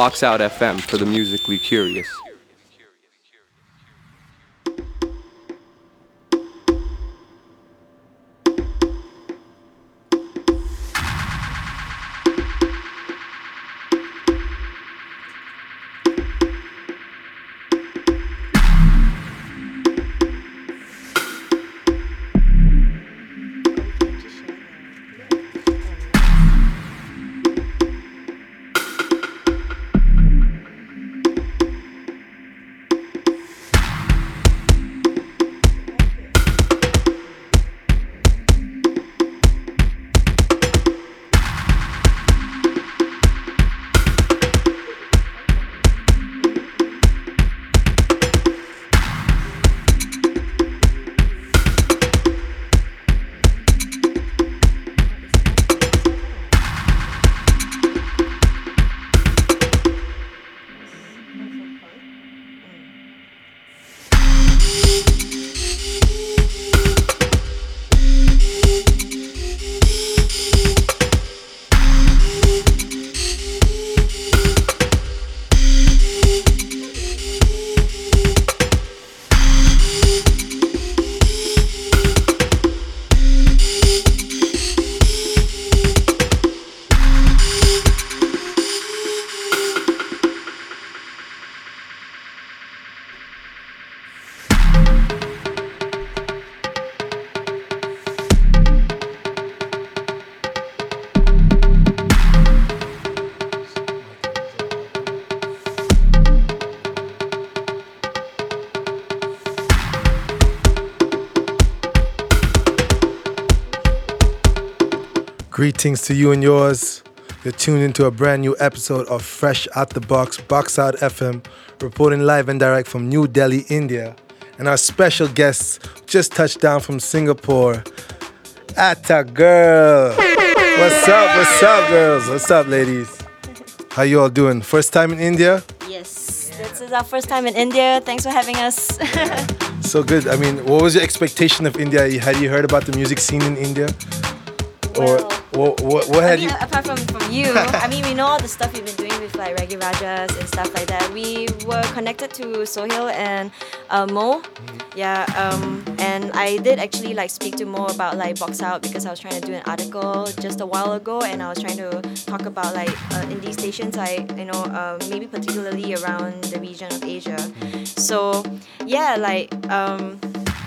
Box Out FM for the musically curious. Greetings to you and yours. You're tuned into a brand new episode of Fresh Out the Box, Box Out FM, reporting live and direct from New Delhi, India. And our special guests just touched down from Singapore. Atta girl. What's up? What's up, girls? What's up, ladies? How you all doing? First time in India? Yes, this is our first time in India. Thanks for having us. So good. I mean, what was your expectation of India? Had you heard about the music scene in India? Or Well, what, what, what I mean, you? apart from, from you, I mean, we know all the stuff you've been doing with like Reggae Rajas and stuff like that. We were connected to Sohil and uh, Mo. Mm-hmm. Yeah, um, and I did actually like speak to Mo about like Box Out because I was trying to do an article just a while ago and I was trying to talk about like uh, indie stations, I, you know, uh, maybe particularly around the region of Asia. So, yeah, like, um,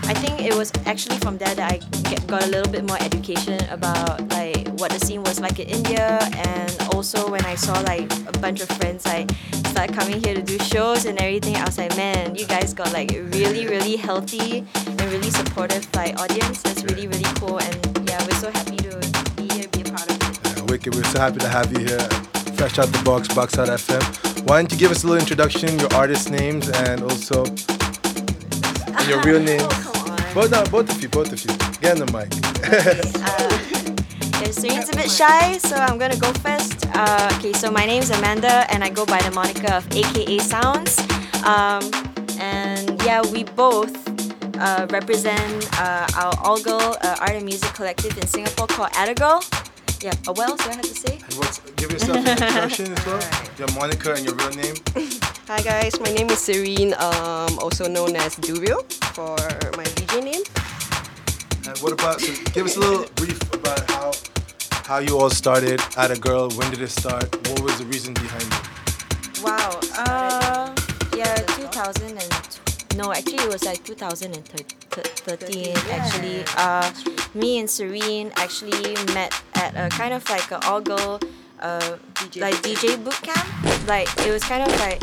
I think it was actually from there that I get, got a little bit more education about like what the scene was like in India, and also when I saw like a bunch of friends like start coming here to do shows and everything, I was like, man, you guys got like really really healthy and really supportive like audience. That's really really cool, and yeah, we're so happy to be here, be a part of it. Yeah, Wicked, we're so happy to have you here. Fresh out the box, Box Out FM. Why don't you give us a little introduction, your artist names, and also your real name? Come on. Both, no, both of you, both of you. Get on the mic. Yeah, Serene's a bit shy, so I'm gonna go first. Uh, okay, so my name's Amanda, and I go by the moniker of AKA Sounds. Um, and yeah, we both uh, represent uh, our all girl uh, art and music collective in Singapore called Atta Girl. Yeah, uh, what else do I have to say? And what's, give yourself an introduction as well. Your moniker and your real name. Hi guys, my name is Serene, um, also known as Durio for my DJ name. And what about? So give us a little brief about how how you all started Atta Girl. When did it start? What was the reason behind it? Wow. Uh, yeah, 2000 and no, actually it was like 2013. Actually, uh, me and Serene actually met at a kind of like a all girl. Uh, like DJ boot camp, like it was kind of like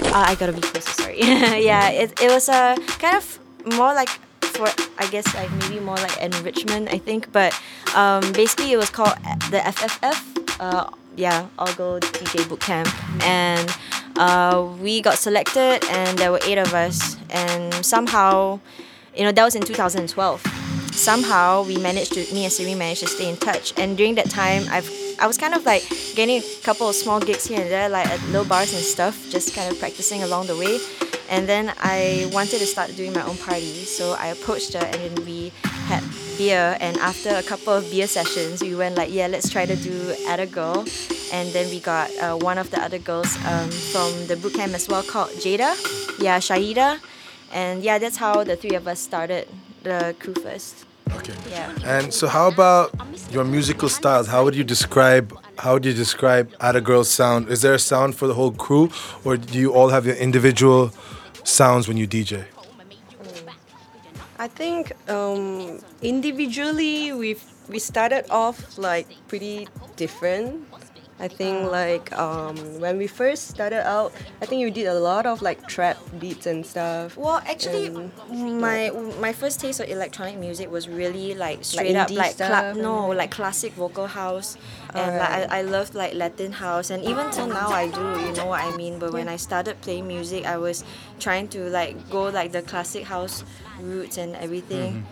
uh, I gotta be closer. Sorry. yeah, it, it was a kind of more like for I guess like maybe more like enrichment I think, but um, basically it was called the FFF. Uh, yeah, All Go DJ Boot Camp, and uh, we got selected, and there were eight of us, and somehow, you know, that was in 2012. Somehow we managed to, me and Siri managed to stay in touch, and during that time, I've I was kind of like getting a couple of small gigs here and there, like at low bars and stuff, just kind of practicing along the way. And then I wanted to start doing my own party, so I approached her, and then we had beer. And after a couple of beer sessions, we went like, yeah, let's try to do Atta Girl. and then we got uh, one of the other girls um, from the boot camp as well called Jada. Yeah, Shahida. And yeah, that's how the three of us started the crew first. Okay. Yeah. And so, how about your musical styles? How would you describe? How would you describe Atta Girl's sound? Is there a sound for the whole crew, or do you all have your individual sounds when you DJ? I think um, individually we we started off like pretty different. I think like um, when we first started out, I think you did a lot of like trap beats and stuff. Well, actually, And- my my first taste of electronic music was really like straight up like cla- no like classic vocal house, and like I, I loved like Latin house, and even till now I do. You know what I mean? But when I started playing music, I was trying to like go like the classic house roots and everything.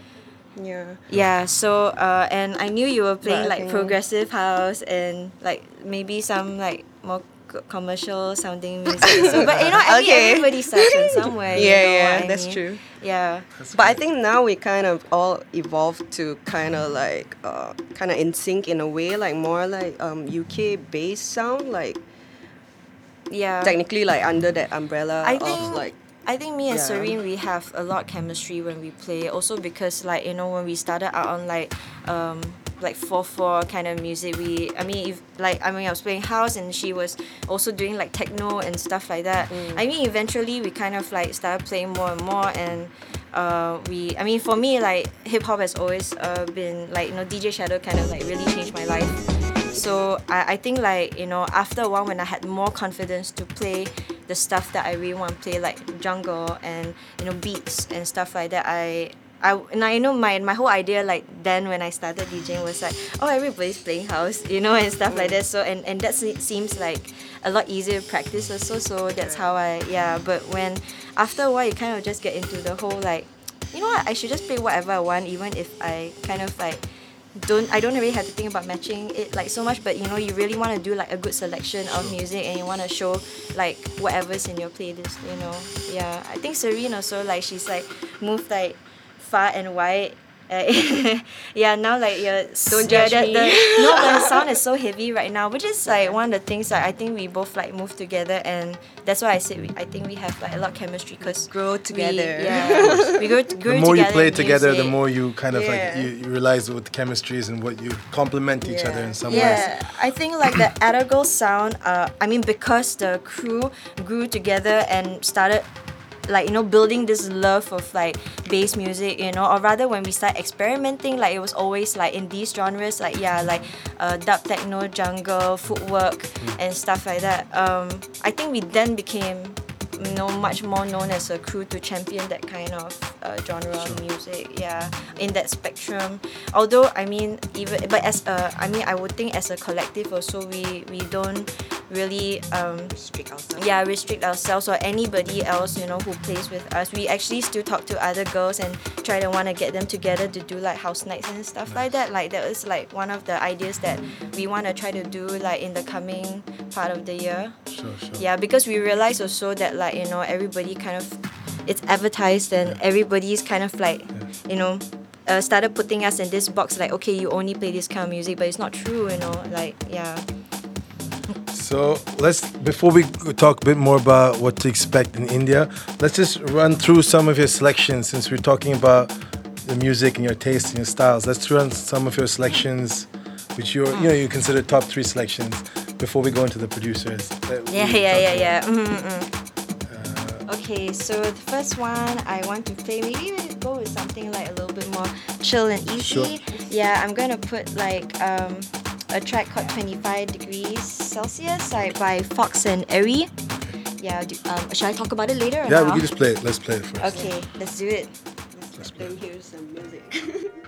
Yeah. Yeah, so uh, and I knew you were playing But like think- progressive house and like maybe some like more commercial sounding music. So, but you know, I mean, Okay. everybody starts in somewhere. you Yeah, know yeah, that's mean? true. Yeah. But I think now we kind of all evolved to kind of like uh, kind of in sync in a way, like more like um, UK based sound, like Yeah. technically like under that umbrella I of think like I think me and Yeah. Serene we have a lot of chemistry when we play. Also because like you know when we started out on like um like four four kind of music we I mean if like I mean I was playing house and she was also doing like techno and stuff like that. I mean eventually we kind of like started playing more and more and uh, we I mean for me like hip hop has always uh, been like you know DJ Shadow kind of like really changed my life. So I, I think like you know after a while when I had more confidence to play the stuff that I really want to play like jungle and you know beats and stuff like that I I and I know my my whole idea like then when I started DJing was like oh everybody's playing house you know and stuff like that. So and and that seems like a lot easier to practice also. So that's how I yeah but when after a while you kind of just get into the whole like you know what? I should just play whatever I want even if I kind of like don't I don't really have to think about matching it like so much but you know you really want to do like a good selection of music and you want to show like whatever's in your playlist you know? Yeah I think Serene also like she's like moved like far and wide uh, yeah now like yeah Don't yeah, the, me. the, no the sound is so heavy right now which is like one of the things that I think we both like move together and that's why I said we, I think we have like a lot of chemistry because Grow together. yeah we grow, grew the more you play in together, the more you kind of like you, you realize what the chemistry is and what you complement each other in some ways. Yeah, I think like the Atta Girl sound. Uh, I mean, because the crew grew together and started, like you know, building this love of like bass music. You know, or rather, when we start experimenting, like it was always like in these genres, like yeah, like uh, dub techno, jungle, footwork, and stuff like that. Um, I think we then became you know much more known as a crew to champion that kind of uh, genre of music yeah in that spectrum although i mean even but as a i mean i would think as a collective also we we don't really um, Restrict ourselves. yeah restrict ourselves or anybody else you know who plays with us we actually still talk to other girls and try to want to get them together to do like house nights and stuff like that like that was like one of the ideas that we want to try to do like in the coming part of the year Sure, sure. yeah because we realize also that like you know everybody kind of it's advertised and everybody's kind of like you know uh, started putting us in this box like okay you only play this kind of music but it's not true you know like yeah So let's before we talk a bit more about what to expect in India, let's just run through some of your selections since we're talking about the music and your taste and your styles. Let's run some of your selections, which you you know you consider top three selections before we go into the producers. that we yeah yeah yeah about. yeah mm-hmm. Okay so the first one i want to play maybe we go with something like a little bit more chill and easy Sure. yeah i'm gonna put like um a track called 25 degrees celsius like by fox and Eri. yeah do, um, shall i talk about it later or Yeah, now? we can just play it. Let's play it first. okay let's do it Let's play here some music.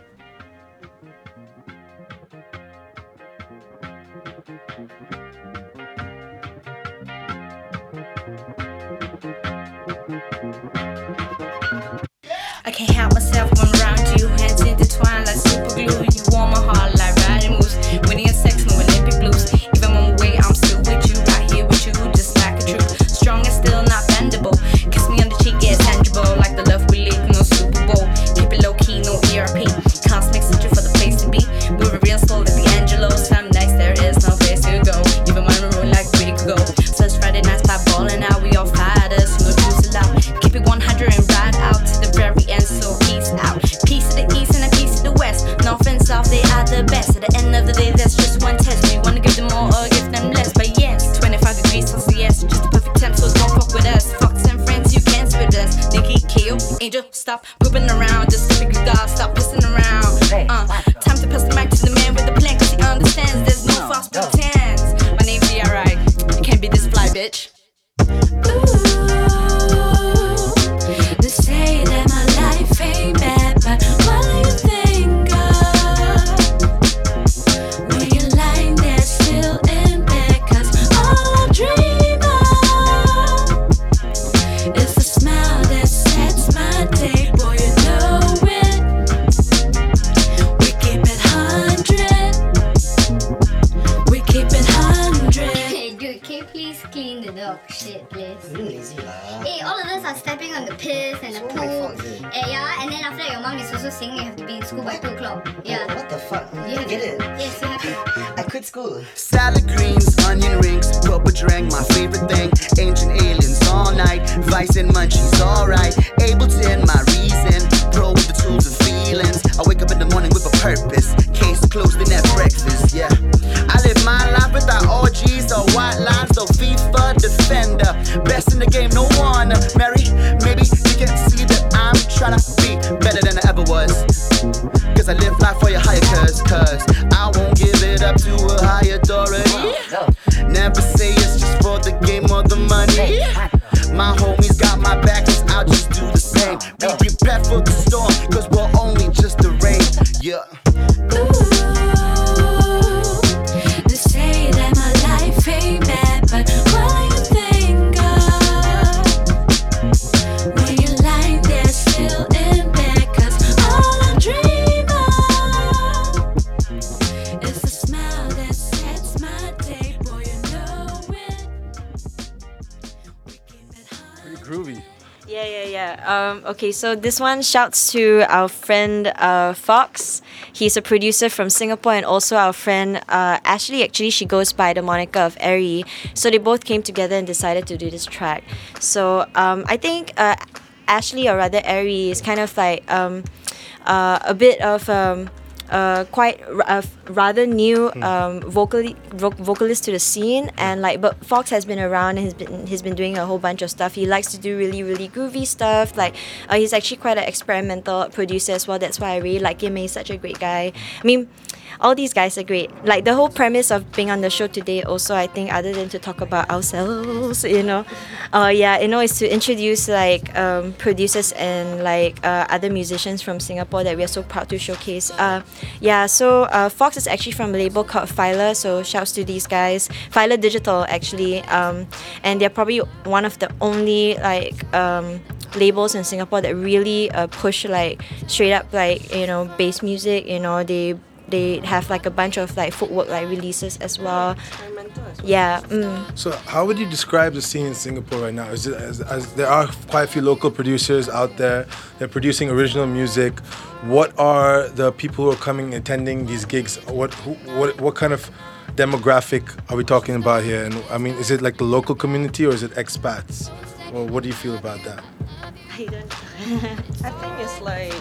can't help myself when I'm around you. Hands intertwined like super glue. My homies okay, so this one shouts to our friend uh, Fox. He's a producer from Singapore, and also our friend uh, Ashley. Actually, she goes by the moniker of Ari. So they both came together and decided to do this track. So um, I think uh, Ashley, or rather Ari, is kind of like um, uh, a bit of um, uh, quite r- uh, rather new um, vocally vo- vocalist to the scene. And like but Fox has been around and he's been he's been doing a whole bunch of stuff. He likes to do really really groovy stuff. Like uh, he's actually quite an experimental producer as well. That's why I really like him. He's such a great guy. I mean all these guys are great. Like the whole premise of being on the show today also I think other than to talk about ourselves you know uh, yeah you know is to introduce like um, producers and like uh, other musicians from Singapore that we are so proud to showcase. Uh, yeah so uh, Fox is actually from a label called Filer so shouts to these guys. Filer Digital actually um, and they're probably one of the only like um, labels in Singapore that really uh, push like straight up like you know bass music you know they they have like a bunch of like footwork like releases as well Experimental as well. yeah mm. So, how would you describe the scene in Singapore right now? Is it as, as there are quite a few local producers out there? They're producing original music. What are the people who are coming attending these gigs? What who, what what kind of demographic are we talking about here? And I mean, is it like the local community or is it expats? Well, what do you feel about that? I don't I think it's like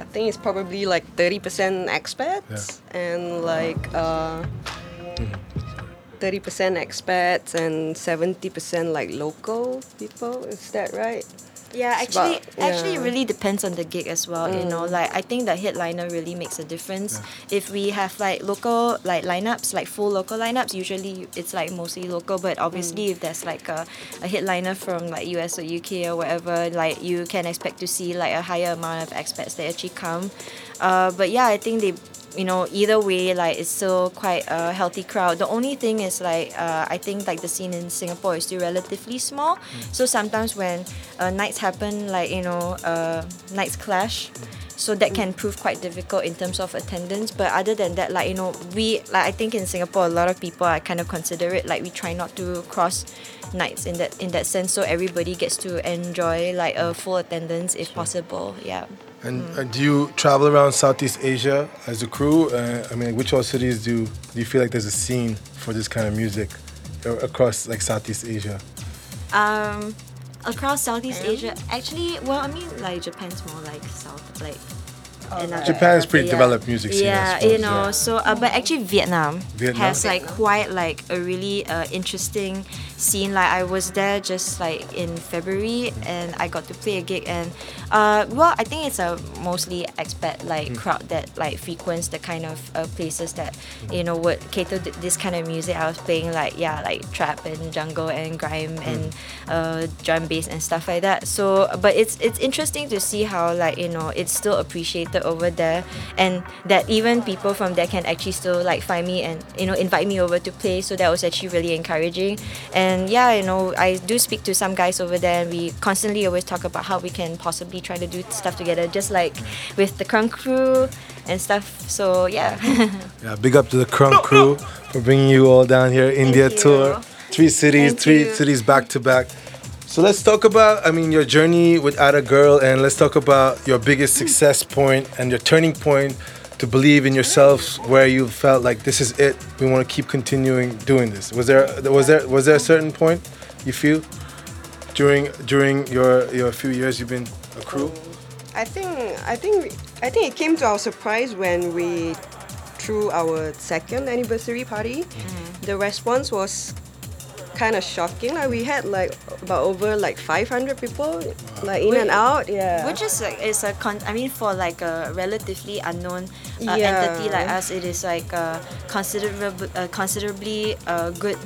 I think it's probably like thirty percent expats and like uh thirty percent expats and seventy percent like local people. Is that right? Yeah, actually, about- actually, it really depends on the gig as well. You know, like I think the headliner really makes a difference. If we have like local like lineups, like full local lineups, usually it's like mostly local. But obviously, if there's like a, a headliner from like US or UK or whatever, like you can expect to see like a higher amount of expats that actually come. Uh, but yeah, I think they you know either way like it's still quite a healthy crowd. The only thing is like uh, i think like the scene in singapore is still relatively small. So sometimes when uh, nights happen like you know uh, nights clash so that can prove quite difficult in terms of attendance. But other than that like you know we like i think in singapore a lot of people are kind of considerate. Like we try not to cross nights in that in that sense. So everybody gets to enjoy like a full attendance if possible. Yeah And uh, do you travel around Southeast Asia as a crew? Uh, I mean, which all cities do do you feel like there's a scene for this kind of music uh, across like Southeast Asia? um across southeast asia actually well i mean like japan's more like south like another Japan's area. pretty Yeah. developed music scene, Yeah, suppose, you know. yeah. So, uh, but actually, Vietnam, Vietnam? has like quite like a really uh, interesting scene. Like I was there just like in February, and I got to play a gig, and uh, well, I think it's a mostly expat like crowd that like frequents the kind of uh, places that you know would cater to this kind of music. I was playing like yeah, like trap and jungle and grime and uh, drum bass and stuff like that. So, but it's it's interesting to see how like you know it's still appreciated over there, and that even people from there can actually still like find me and you know invite me over to play. So that was actually really encouraging. And yeah, you know I do speak to some guys over there, and we constantly always talk about how we can possibly try to do stuff together, just like with the Krunk crew and stuff. So yeah. Yeah, big up to the Krunk crew for bringing you all down here, India tour. Three cities, Thank three you. cities back to back. So let's talk about, I mean, your journey with Atta Girl, and let's talk about your biggest success point and your turning point to believe in yourselves, where you felt like this is it. We want to keep continuing doing this. Was there, was there, was there a certain point you feel during during your your few years you've been a crew? I think I think I think it came to our surprise when we threw our second anniversary party. Mm-hmm. The response was kind of shocking. Like we had like about over like 500 people like in and out. Yeah. Which is like it's a con. I mean, for like a relatively unknown uh, Yeah. entity like us, it is like a considerable, uh, considerably uh, good,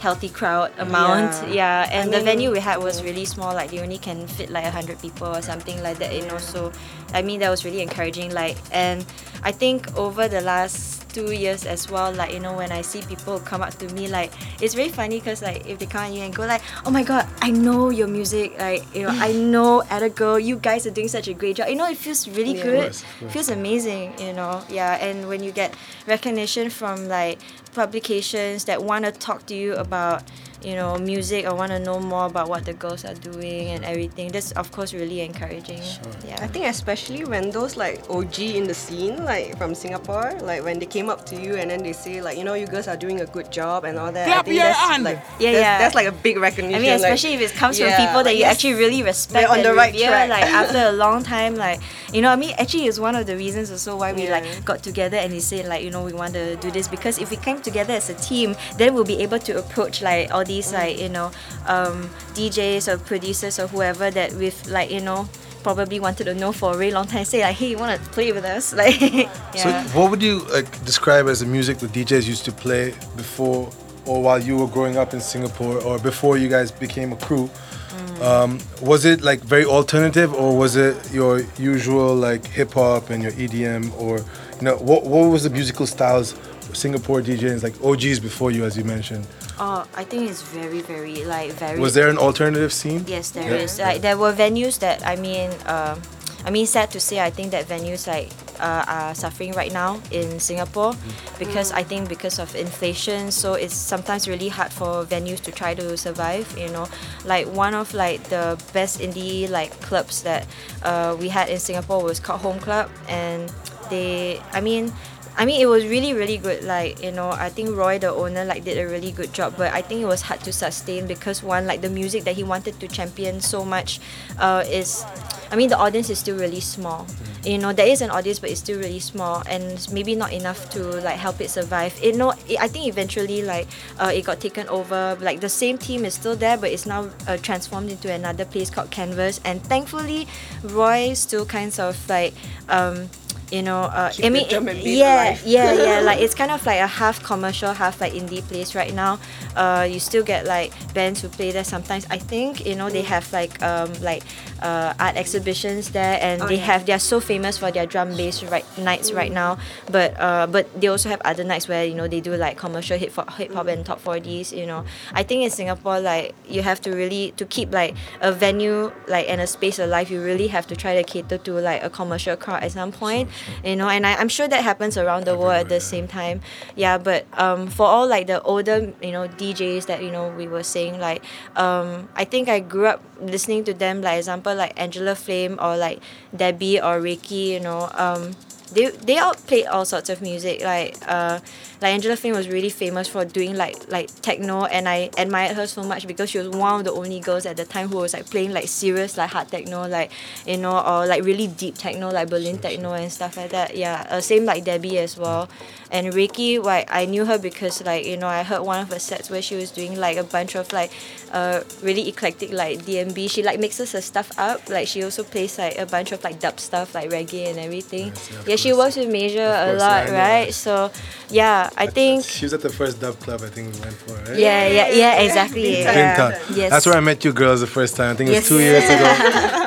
healthy crowd amount. Yeah. Yeah, and I the mean- venue we had was really small. Like they only can fit like hundred people or something like that. You know, so I mean that was really encouraging. Like, and I think over the last two years as well like you know when i see people come up to me like it's very funny because like if they come at you and go like oh my god i know your music like you know i know Atta Girl you guys are doing such a great job you know it feels really Yeah. good course, of course. feels amazing you know yeah and when you get recognition from like publications that want to talk to you about you know music i want to know more about what the girls are doing and everything that's of course really encouraging yeah I think especially when those like OG in the scene, like from Singapore, like when they came up to you and then they say like, you know, you girls are doing a good job and all that. I think your that's hand. like Yeah, that's, yeah. that's like a big recognition. I mean, like- especially if it comes Yeah, from people that like, you yes, actually really respect on and the right revere. track. Like after a long time, like you know, I mean, actually, it's one of the reasons also why we Yeah. like got together and we said like you know we want to do this because if we came together as a team, then we'll be able to approach like all these like you know um, DJs or producers or whoever that we've like you know probably wanted to know for a really long time. Say like, hey, you want to play with us? Like, So, what would you like describe as the music the DJs used to play before or while you were growing up in Singapore or before you guys became a crew? Mm. Um, was it like very alternative or was it your usual like hip hop and your EDM or you know what what was the musical styles Singapore DJs like OGs before you as you mentioned? Oh, I think it's very, very like very. Was there an alternative scene? Yes, there Yeah. is. Like there were venues that I mean, um, I mean, sad to say, I think that venues like uh, are suffering right now in Singapore because I think because of inflation, so it's sometimes really hard for venues to try to survive. You know, like one of like the best indie like clubs that uh, we had in Singapore was called Home Club, and they, I mean. I mean, it was really, really good. Like, you know, I think Roy, the owner, like did a really good job. But I think it was hard to sustain because one, like the music that he wanted to champion so much, uh, is, I mean, the audience is still really small. You know, there is an audience, but it's still really small, and maybe not enough to like help it survive. It no, it, I think eventually like uh, it got taken over. Like the same team is still there, but it's now uh, transformed into another place called Canvas. And thankfully, Roy still kinds of like. Um, you know, uh, Keep I mean, bass yeah, alive. yeah, yeah. Like it's kind of like a half commercial, half like indie place right now. Uh, you still get like bands who play there sometimes. I think you know they have like um like uh, art exhibitions there, and Oh, they yeah. have they're so famous for their drum bass right nights right now. But uh, but they also have other nights where you know they do like commercial hip hop, hip hop and top 40s. You know, I think in Singapore like you have to really to keep like a venue like and a space alive. You really have to try to cater to like a commercial crowd at some point. You know, and I, I'm sure that happens around the world at the same time. Yeah, but um, for all like the older you know DJs that you know we were saying like um, I think I grew up listening to them like example like Angela Flame or like Debbie or ricky You know. Um, they they all played all sorts of music. Like uh, like Angela Finn was really famous for doing like like techno, and I admired her so much because she was one of the only girls at the time who was like playing like serious like hard techno, like you know, or like really deep techno, like Berlin techno and stuff like that. Yeah, uh, same like Debbie as well. And Reiki, like I knew her because like you know I heard one of her sets where she was doing like a bunch of like uh really eclectic like DMB. She like mixes her stuff up. Like she also plays like a bunch of like dub stuff like reggae and everything. Yes, yeah, yeah, she works with Major Of a course, lot, yeah, right? So yeah, I think She was at the first dub club I think we went for, right? yeah, yeah, yeah, exactly. Big Yeah. Yes. That's where I met you girls the first time. I think it was Yes. two years ago.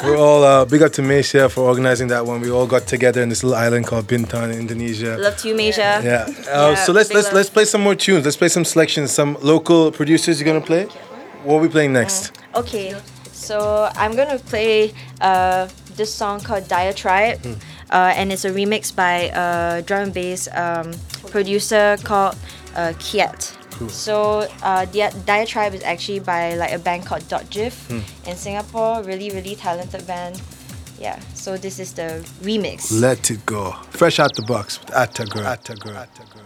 We're all uh, big up to Maisha for organizing that one. We all got together in this little island called Bintan in Indonesia. Love to you, Major. Yeah. Uh, so let's let's let's play some more tunes. Let's play some selections. Some local producers you're gonna play. What are we playing next? Okay, so I'm gonna play uh, this song called Diatribe, Hmm. uh, and it's a remix by a drum and bass um, producer called uh, Kiet. So uh, Dia- Diatribe is actually by like a band called Dot GIF Hmm. in Singapore. Really, really talented band. Yeah. So this is the remix. Let it go. Fresh out the box with Atta Girl. Atta Girl. Atta Girl.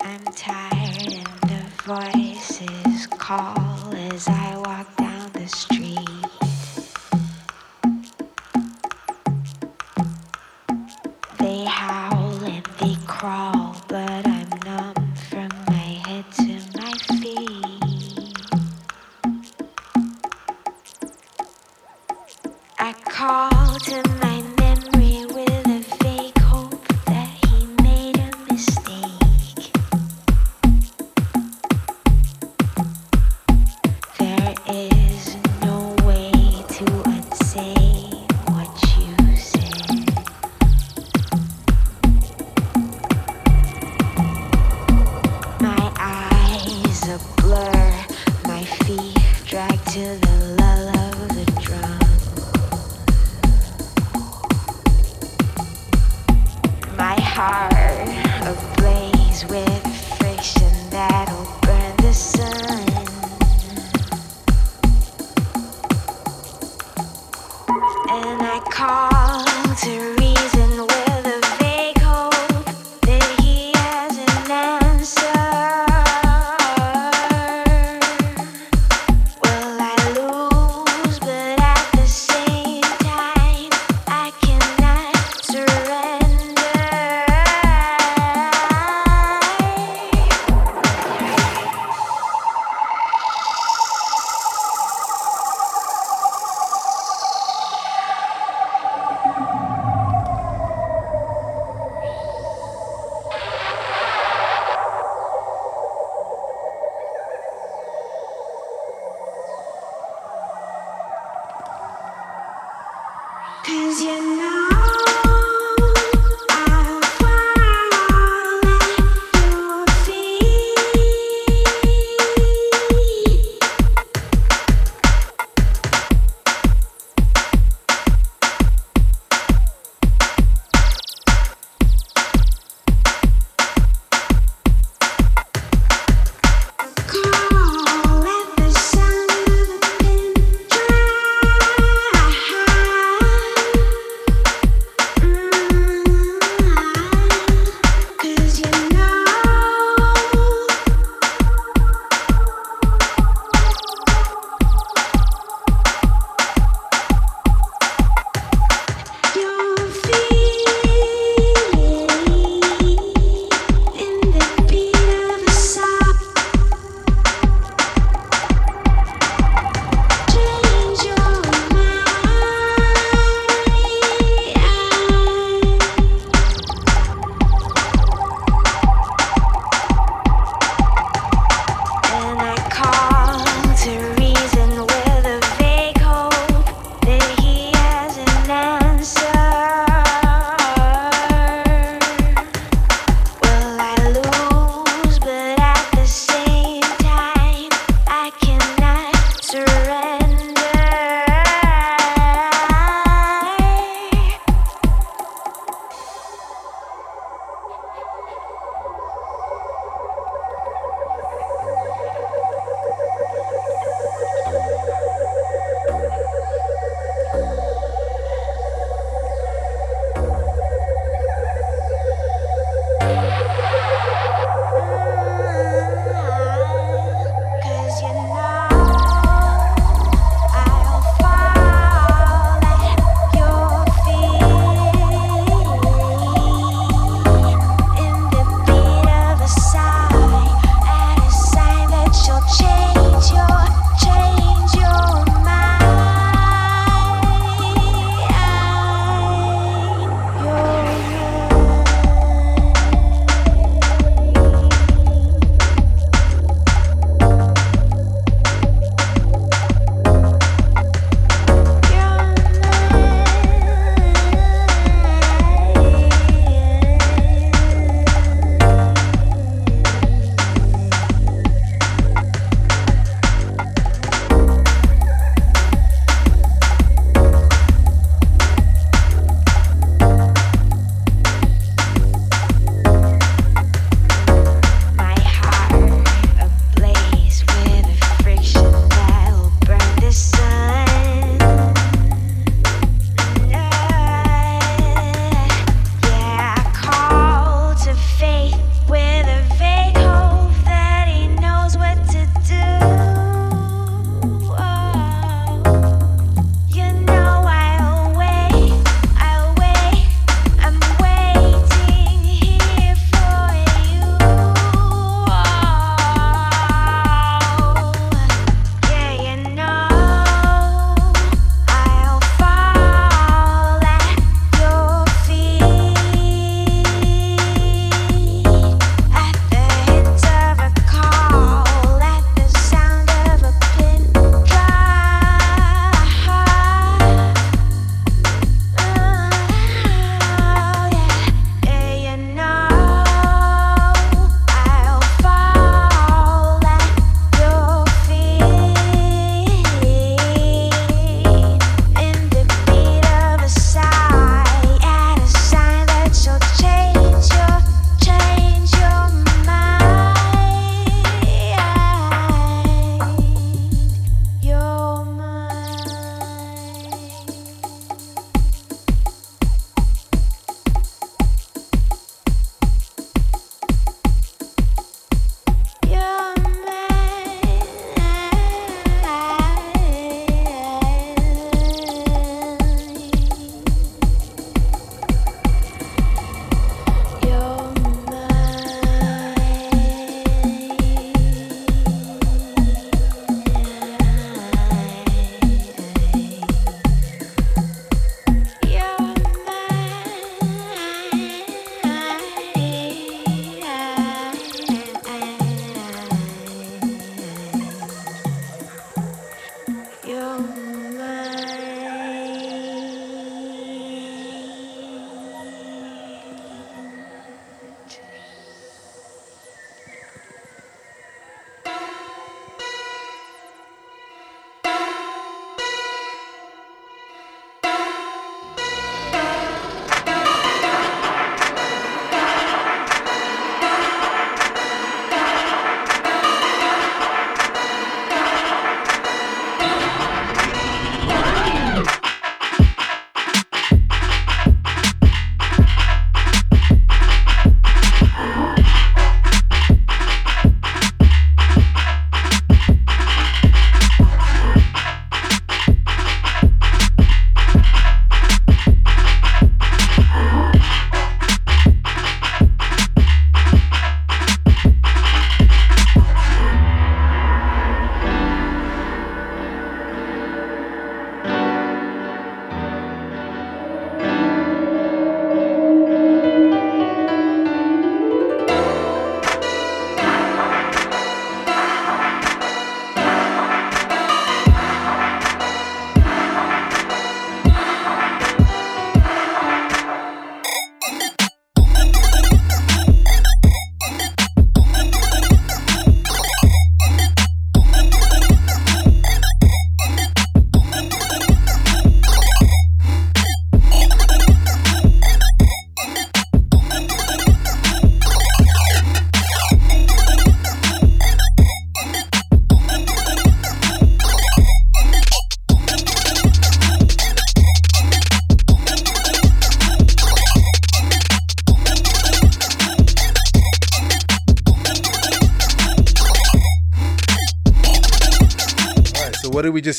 I'm tired and the voices call crawl,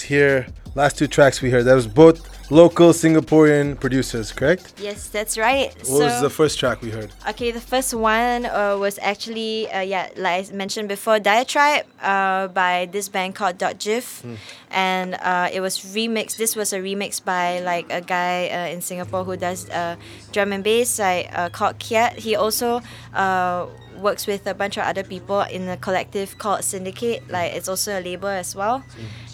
hear? Last two tracks we heard. That was both local Singaporean producers, correct? Yes, that's right. What was the first track we heard? Okay, the first one uh, was actually, uh, yeah, like I mentioned before, Diatribe uh, by this band called Dot GIF. And uh, it was remixed. This was a remix by like a guy uh, in Singapore who does uh, drum and bass like, uh, called Kiat. He also uh, works with a bunch of other people in a collective called Syndicate. Like it's also a label as well.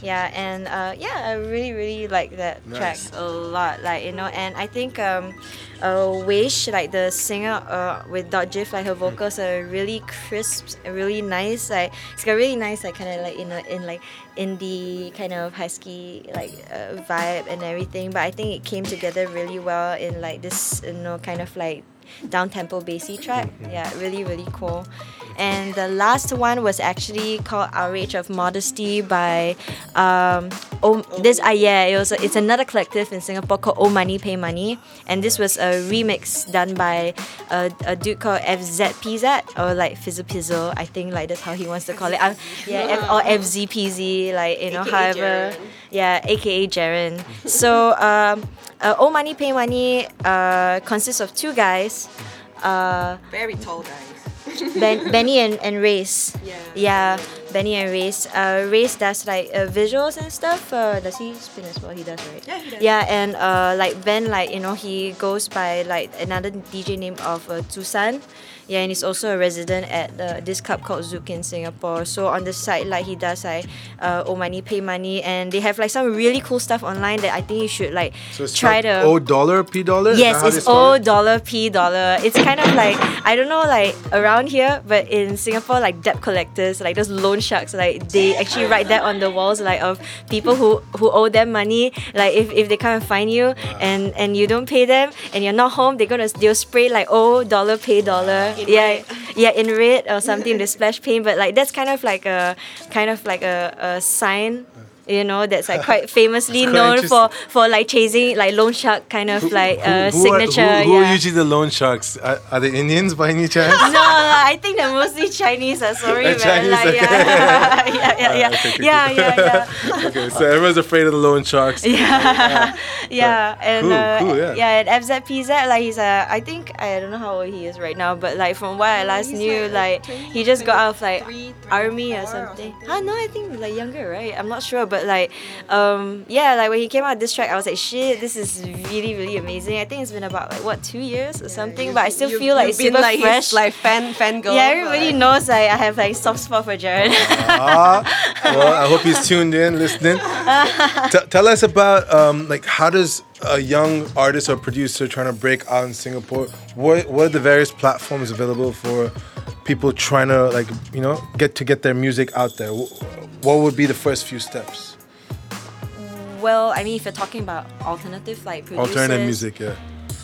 Yeah, and uh, yeah, I really, really like that track a lot. Like you know, and I think um, uh, Weish, like the singer uh, with Dot GIF, like her vocals are really crisp, really nice. Like it's got really nice, like kind of like you know, in like indie kind of husky like uh, vibe and everything. But I think it came together really well in like this you know kind of like down tempo bassy track. Yeah, really really cool. And the last one was actually called Outrage of Modesty by um oh this ah yeah it was a, it's another collective in Singapore called Oh Money Pay Money. And this was a remix done by a, a dude called FZPZ or like Fizzle Pizzle I think like that's how he wants to call it. Uh, yeah F, or FZPZ like you know AKA however. Jaren. yeah aka Jaren. So um uh, Oh Money Pay Money uh consists of two guys uh Very tall guys. ben, Benny and, and Race. Yeah. Yeah, Benny and Race. Uh, Race does like uh, visuals and stuff. Uh, does he spin as well? He does, right? Yeah, he does. Yeah, and uh, like Ben, like you know, he goes by like another DJ name of uh, Tusan. Yeah, and he's also a resident at uh, this club called Zouk in Singapore. So on the side, like he does like uh, oh money, pay money, and they have like some really cool stuff online that I think you should like So it's try spelled to. O dollar, P dollar? Yes, it's O dollar P dollar. It's kind of like I don't know like around here, but in Singapore, like debt collectors, like those loan sharks, like they actually write that on the walls, like of people who who owe them money. Like if, if they come and find you and and you don't pay them and you're not home, they're gonna they'll spray like O dollar pay dollar. In yeah, yeah, in red or something to splash paint. But like that's kind of like a kind of like a, a sign. You know that's like quite famously quite known for for like chasing like loan shark kind of like uh, who, who are- signature. who, who yeah. are usually the loan sharks? Are, are they Indians by any chance? no, I think they're mostly Chinese. I'm sorry, They're man. Chinese, like, okay. yeah, yeah, yeah, yeah, okay, cool, yeah, cool. yeah, yeah. okay, so everyone's afraid of the loan sharks. Yeah, yeah, and Cool, uh, cool, yeah. and FZPZ, like he's a, I think I don't know how old he is right now, but like from what I last he's knew, like, like like he just got out of like 23, army or 24 or something. something. Huh? No, I think like younger, right? I'm not sure, but like, um, yeah, like when he came out with this track, I was like, shit, this is really, really amazing. I think it's been about like what two years or something, but I still You- feel like you've it's been super like his, fresh. like fan fan girl. yeah, everybody but- knows like I have like soft spot for Jared. Ah, well, I hope he's tuned in, listening. T- tell us about um, like how does a young artist or producer trying to break out in Singapore? What what are the various platforms available for people trying to like you know get to get their music out there? Wh- What would be the first few steps? well, I mean, if you're talking about alternative like producers, Alternative music, yeah.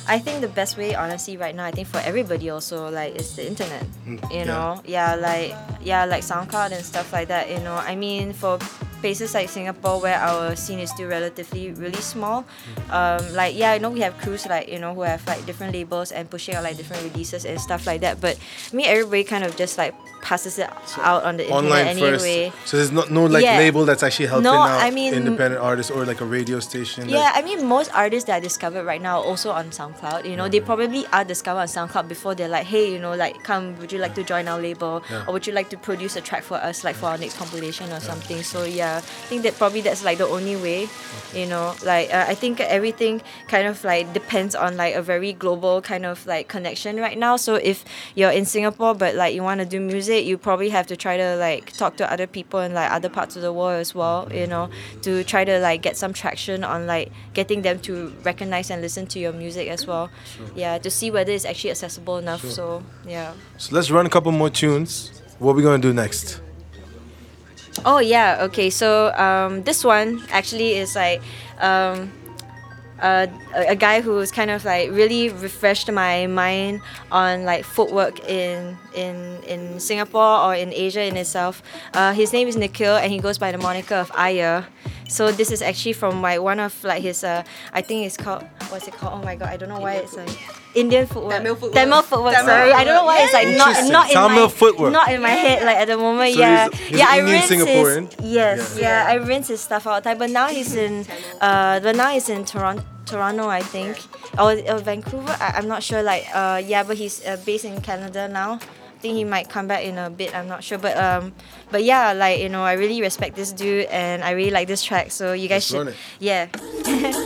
I think the best way, honestly, right now, I think for everybody also, like, is the internet. Mm, You yeah. know, yeah, like, yeah, like SoundCloud and stuff like that. You know, I mean, for places like Singapore where our scene is still relatively really small, Mm. um, like, yeah, I know we have crews like you know who have like different labels and pushing out like different releases and stuff like that. But I mean, everybody kind of just like passes it out on the Online internet first. anyway. So there's no, no like Yeah. label that's actually helping No, out I mean- independent artists or like a radio station. Yeah, I mean, most artists that I discovered right now are also on SoundCloud. You know, they probably are discovered on SoundCloud before they're like, hey, you know, like, come, would you like to join our label? Yeah. Or would you like to produce a track for us, like, for our next compilation or something? So, yeah, I think that probably that's like the only way, you know, like, uh, I think everything kind of like depends on like a very global kind of like connection right now. So, if you're in Singapore but like you want to do music, you probably have to try to like talk to other people in like other parts of the world as well, you know, to try to like get some traction on like getting them to recognize and listen to your music as well. Yeah, to see whether it's actually accessible enough. So yeah. So let's run a couple more tunes. What we gonna do next? Oh yeah, okay. So um, this one actually is like um, uh, a, a guy who's kind of like really refreshed my mind on like footwork in in in Singapore or in Asia in itself. Uh, his name is Nikhil and he goes by the moniker of Aya. So this is actually from like one of like his uh, I think it's called what's it called? Oh my god, I don't know why it's like Indian footwork. Tamil footwork. Tamil footwork. Tamil sorry, I don't know why it's like not not in Tamil my footwork. not in my head like at the moment. So yeah, he's- he's yeah. I rinse Singaporean? his yes, yeah. I rinse his stuff all the time. But now he's in uh, but now he's in Toronto. Toronto, I think, or, or Vancouver. I, I'm not sure. Like, uh, yeah, but he's uh, based in Canada now. I think he might come back in a bit. I'm not sure, but um, but yeah, like you know, I really respect this dude, and I really like this track. So you guys Let's run should, it. yeah.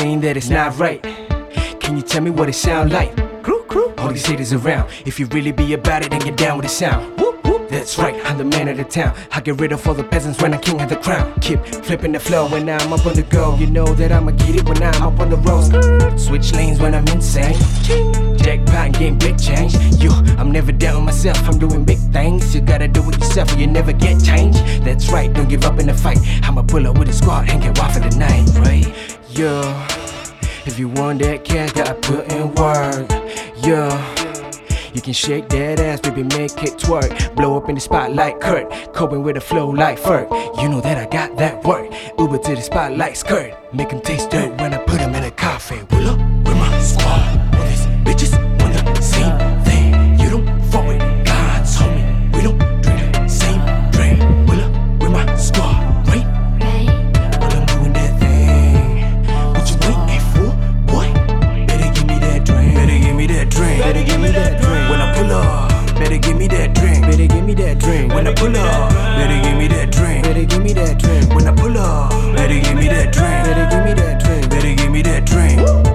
saying that it's not right. Can you tell me what it sound like? Crew, crew. All these haters around. If you really be about it, then get down with the sound. Whoop, whoop. That's right, I'm the man of the town. I get rid of all the peasants when I'm king of the crown. Keep flipping the flow when I'm up on the go. You know that I'ma get it when I'm up on the road. Switch lanes when I'm insane. Jackpot and getting big change. You, I'm never down myself. I'm doing big things. You gotta do it yourself or you never get change. That's right, don't give up in the fight. I'ma pull up with a squad and get wild for the night, right? Yeah. If you want that cash, gotta put in work. Yeah. You can shake that ass, baby, make it twerk. Blow up in the spotlight, Kurt. Coping with a flow like Ferg. You know that I got that work. Uber to the spotlight, skirt. Make 'em taste dirt when I put 'em in a coffin. Pull up with my squad. Better give me that drink. Better give me that drink. When I pull up, better give me that drink. Better give me that drink. When I pull up, better give me that drink. Better give me that drink. Better give me that drink.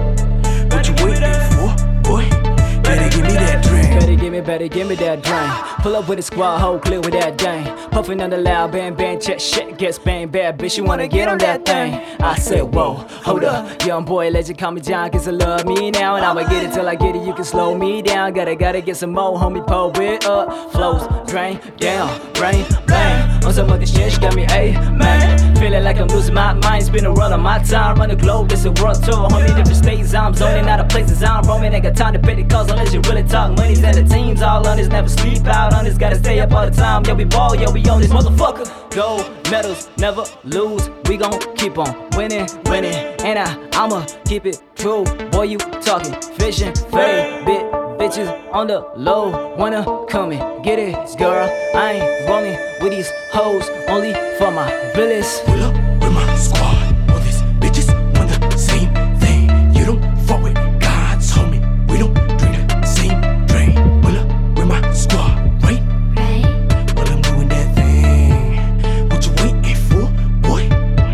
Drink. Better give me, better give me that drink. Pull up with a squad, whole clear with that dang. Puffing on the loud bang bang, check shit gets bang bad, bitch. You wanna get on that thing? I said, whoa, hold up, young boy, legend, call me John, cause I love me now, and I'ma get it till I get it. You can slow me down, gotta gotta get some more, homie. Pull it up, flows drain down, rain bang. On some other shit, she got me a man. Feeling like I'm losing my mind, spinning around on my time, run the globe, this a world tour, homie. Different states I'm zoning, out of places I'm roaming. Ain't got time to pay the calls unless you really talk money's and the teams all on this, never sleep out on this, gotta stay up all the time. Yo, we ball, yo, we on this motherfucker. Gold medals, never lose. We gon' keep on winning, winning. And I, I'ma keep it true. Boy, you talking vision, fade, bit. Bitches on the low, wanna come and get it, girl. I ain't rolling with these hoes, only for my villas. Pull up with my squad. All these bitches want the same thing. You don't fuck with God's homie. We don't drink the same drink. Pull up with my squad, right? Right? Well, I'm doing that thing. What you waiting for, boy?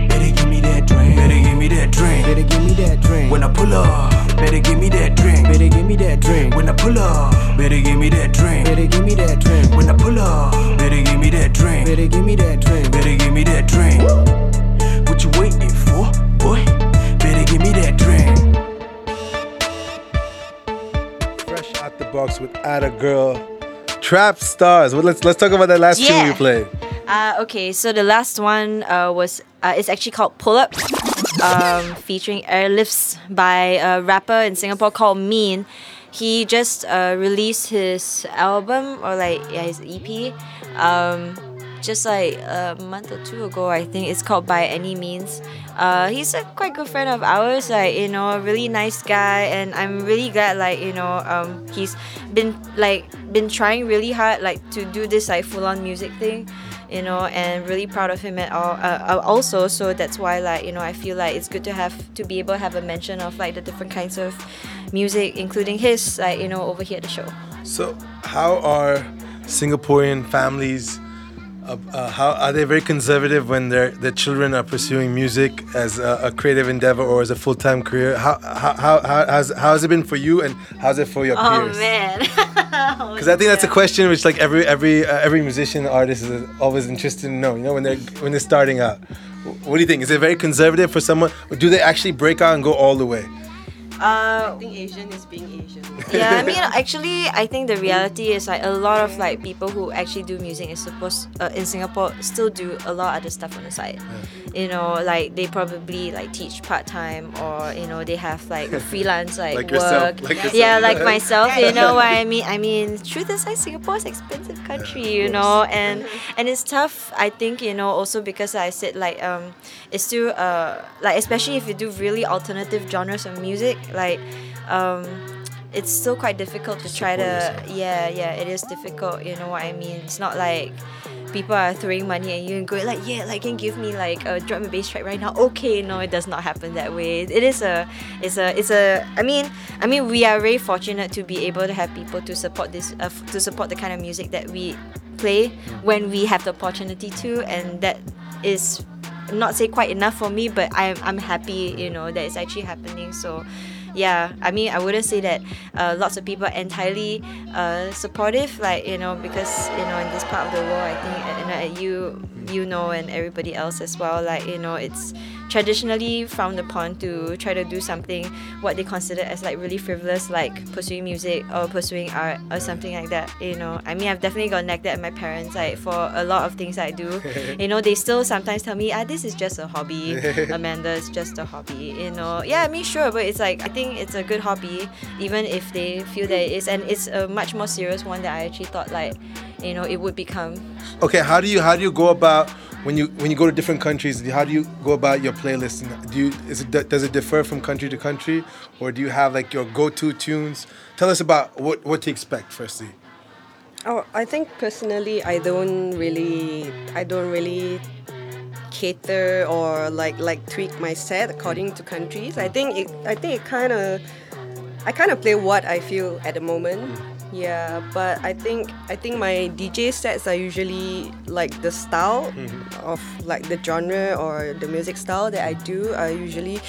Better give me that drink. Better give me that drink. Better give me that drink. When I pull up, better give me that drink. Better give me that drink. When I pull up, better give me that drink. Better give me that drink. When I pull up, better give me that drink. Better give me that drink. Better give me that drink. What you waiting for, boy? Better give me that drink. Fresh out the box with Atta Girl. Trap Stars. Well, let's let's talk about that last tune Yeah. you played. Uh, okay, so the last one uh, was uh, it's actually called Pull Up, um, featuring airlifts by a rapper in Singapore called Mean. He just uh, released his album or like yeah his EP, um, just like a month or two ago. I think it's called By Any Means. Uh, he's a quite good friend of ours, like you know, a really nice guy, and I'm really glad like you know um, he's been like been trying really hard like to do this like full on music thing you know and really proud of him at all uh, uh, also so that's why like you know i feel like it's good to have to be able to have a mention of like the different kinds of music including his like you know over here at the show So, how are Singaporean families? Uh, uh, how are they very conservative when their their children are pursuing music as a, a creative endeavor or as a full time career? How how how how has how has it been for you and how's it for your oh peers? man Because I think that's a question which like every every uh, every musician artist is always interested to know. You know when they're when they're starting out. What do you think? Is it very conservative for someone? Or do they actually break out and go all the way? Uh, I think Asian is being Asian. yeah, I mean, actually, I think the reality is like a lot of like people who actually do music is supposed uh, in Singapore still do a lot of other stuff on the side. You know, like they probably like teach part time or you know they have like freelance like, Like yourself, work. like yourself. yeah, like myself. You know what I mean? I mean, truth is like Singapore is expensive country. You know, and and it's tough. I think you know also because I said like um, it's still uh like especially if you do really alternative genres of music like um it's still quite difficult to try to yeah. Yeah it is difficult you know what i mean? It's not like people are throwing money at you and going like yeah like can give me like a drum and bass track right now. Okay no it does not happen that way. It is a it's a it's a i mean i mean we are very fortunate to be able to have people to support this uh, to support the kind of music that we play when we have the opportunity to and that is not say quite enough for me but i'm, I'm happy you know that it's actually happening. So yeah i mean i wouldn't say that uh, lots of people are entirely uh, supportive like you know because you know in this part of the world i think uh, you know, you you know and everybody else as well like you know it's traditionally frowned upon to try to do something what they consider as like really frivolous like pursuing music or pursuing art or something like that you know? I mean i've definitely got nagged at my parents like for a lot of things i do. You know they still sometimes tell me ah this is just a hobby. Amanda it's just a hobby you know? Yeah i mean sure but it's like i think it's a good hobby even if they feel that it is and it's a much more serious one that i actually thought like you know it would become Okay, how do you how do you go about when you when you go to different countries? How do you go about your playlist? Do you is it does it differ from country to country, or do you have like your go-to tunes? Tell us about what what to expect. Firstly, Oh, I think personally, I don't really, I don't really cater or like like tweak my set according to countries. I think it, I think it kind of, I kind of play what I feel at the moment. Yeah, but I think I think my DJ sets are usually like the style of like the genre or the music style that I do are usually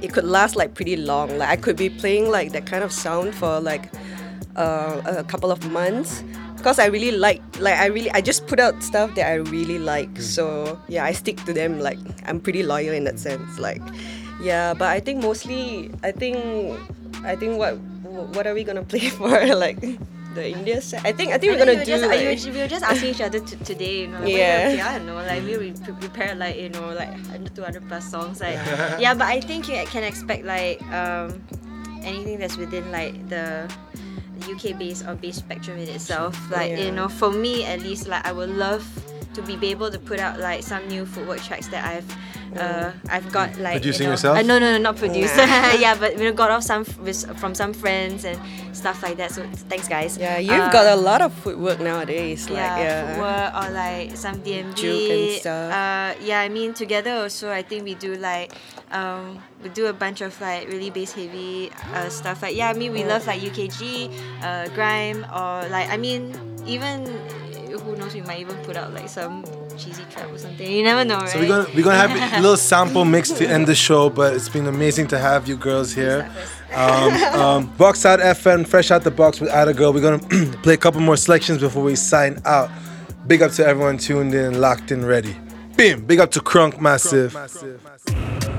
it could last like pretty long. Like I could be playing like that kind of sound for like uh, a couple of months because I really like like I really I just put out stuff that I really like. So yeah, I stick to them. Like I'm pretty loyal in that sense. Like yeah, but I think mostly I think I think what what are we gonna play for like the India set? I think I think we're gonna we were do just, like, we were- we were just asking each other t- today, you know, like, Yeah. what I don't know, like we we pre- prepared like you know like 100, 200 plus songs, like yeah. But I think you can expect like um anything that's within like the UK bass or bass spectrum in itself. Like you know, for me at least, like I would love to be able to put out like some new footwork tracks that I've uh, I've got like Producing you know, yourself? Uh, no, no, no, not produced. yeah, but you know, got off some with, from some friends and stuff like that. So thanks, guys. yeah, you've Uh, got a lot of footwork nowadays. Like yeah, yeah, footwork or like some DMV. Juke and stuff. Uh, yeah, I mean together also I think we do like um, we do a bunch of like really bass heavy uh, stuff. Like yeah, I mean we love like UKG, uh, grime or like I mean even who knows we might even put out like some cheesy trap or something. You never know, right? so we're gonna we're gonna have a little sample mix to end the show. But it's been amazing to have you girls here. Um, um, box out FM, fresh out the box with Atta Girl. We're gonna play a couple more selections before we sign out. Big up to everyone tuned in, locked in, ready. Bim. Big up to Krunk Massive. We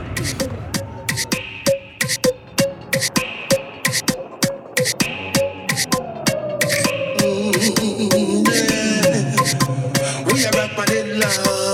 rock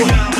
Now.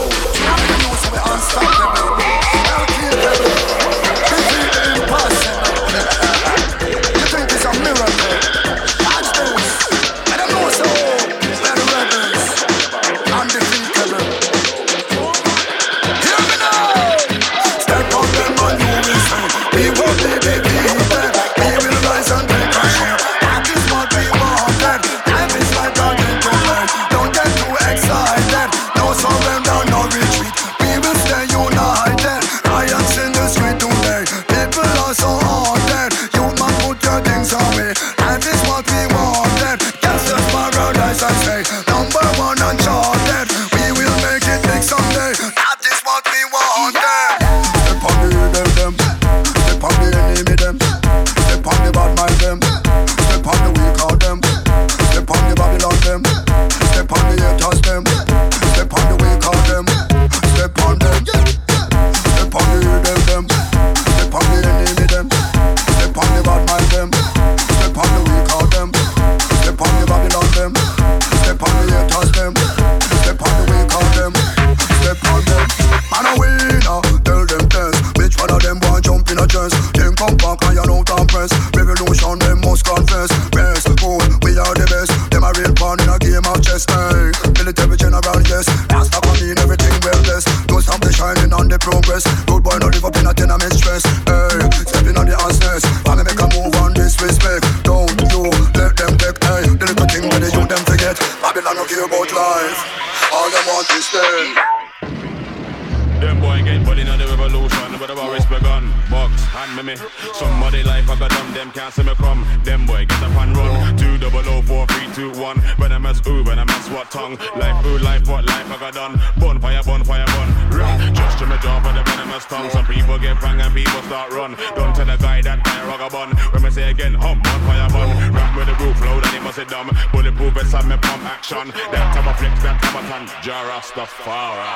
start run. Don't tell a guy that I rock a bun. When I say again, hum, on fire bun. Rap with the roof low, then he must be dumb. Bulletproof vest and me pump action. That time I flex, that time I tan. Jah Rastafari.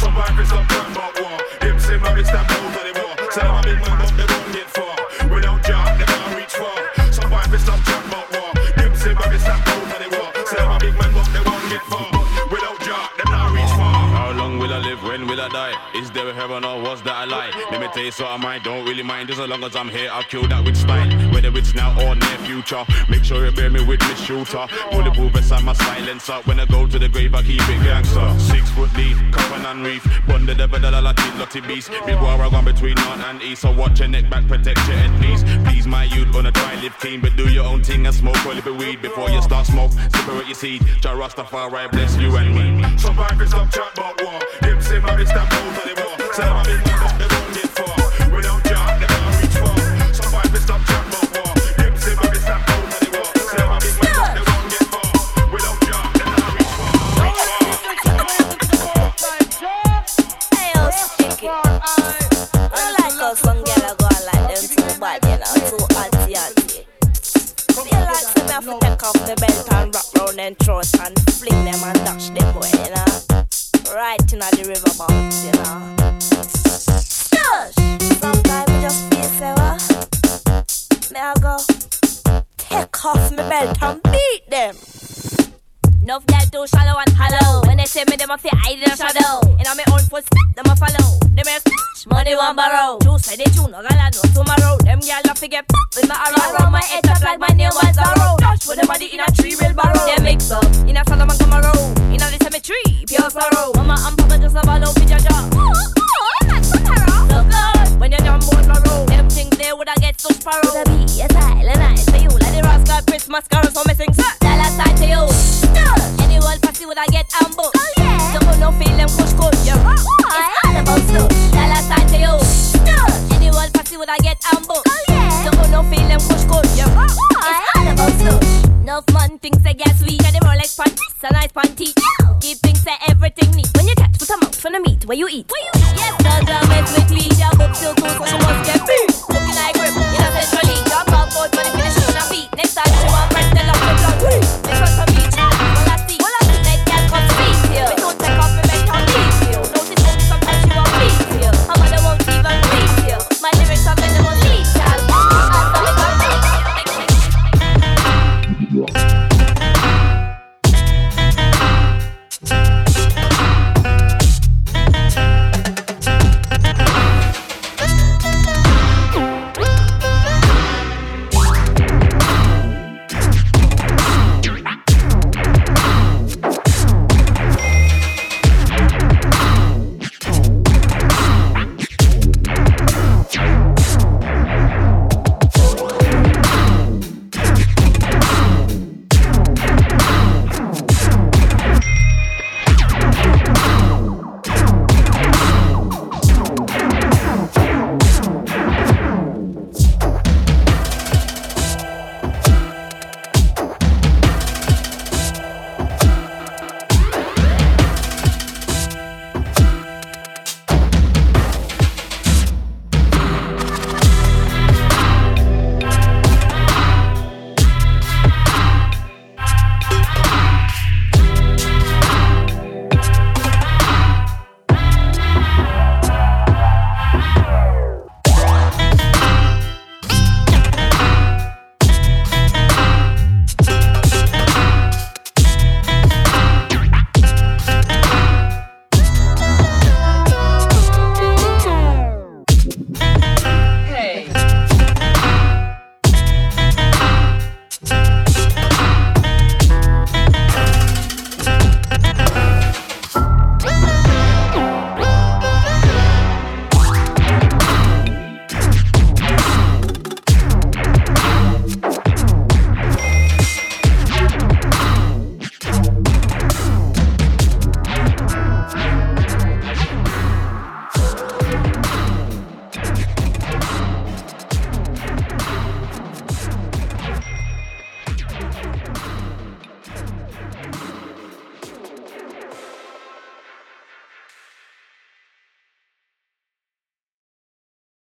Some backers up, but war. Him say, Murray, stop out of the war. Tell him I'm in my face, so I might don't really mind. just As long as I'm here, I'll kill that with style. Whether it's now or near future, make sure you bear me with me, shooter. Bulletproof beside my silencer. When I go to the grave, I keep it gangster. Six foot deep, cover and reef. Bond the devil, la la lotty beast. Big war I gone between north and east. So watch your neck back, protect your head, please. Please, my youth, wanna try live clean, but do your own thing and smoke a little weed before you start smoke. Separate your seed. Jah Rastafari bless you and me. Survive is not chat war. Him say marriage that to the war. Tell my business.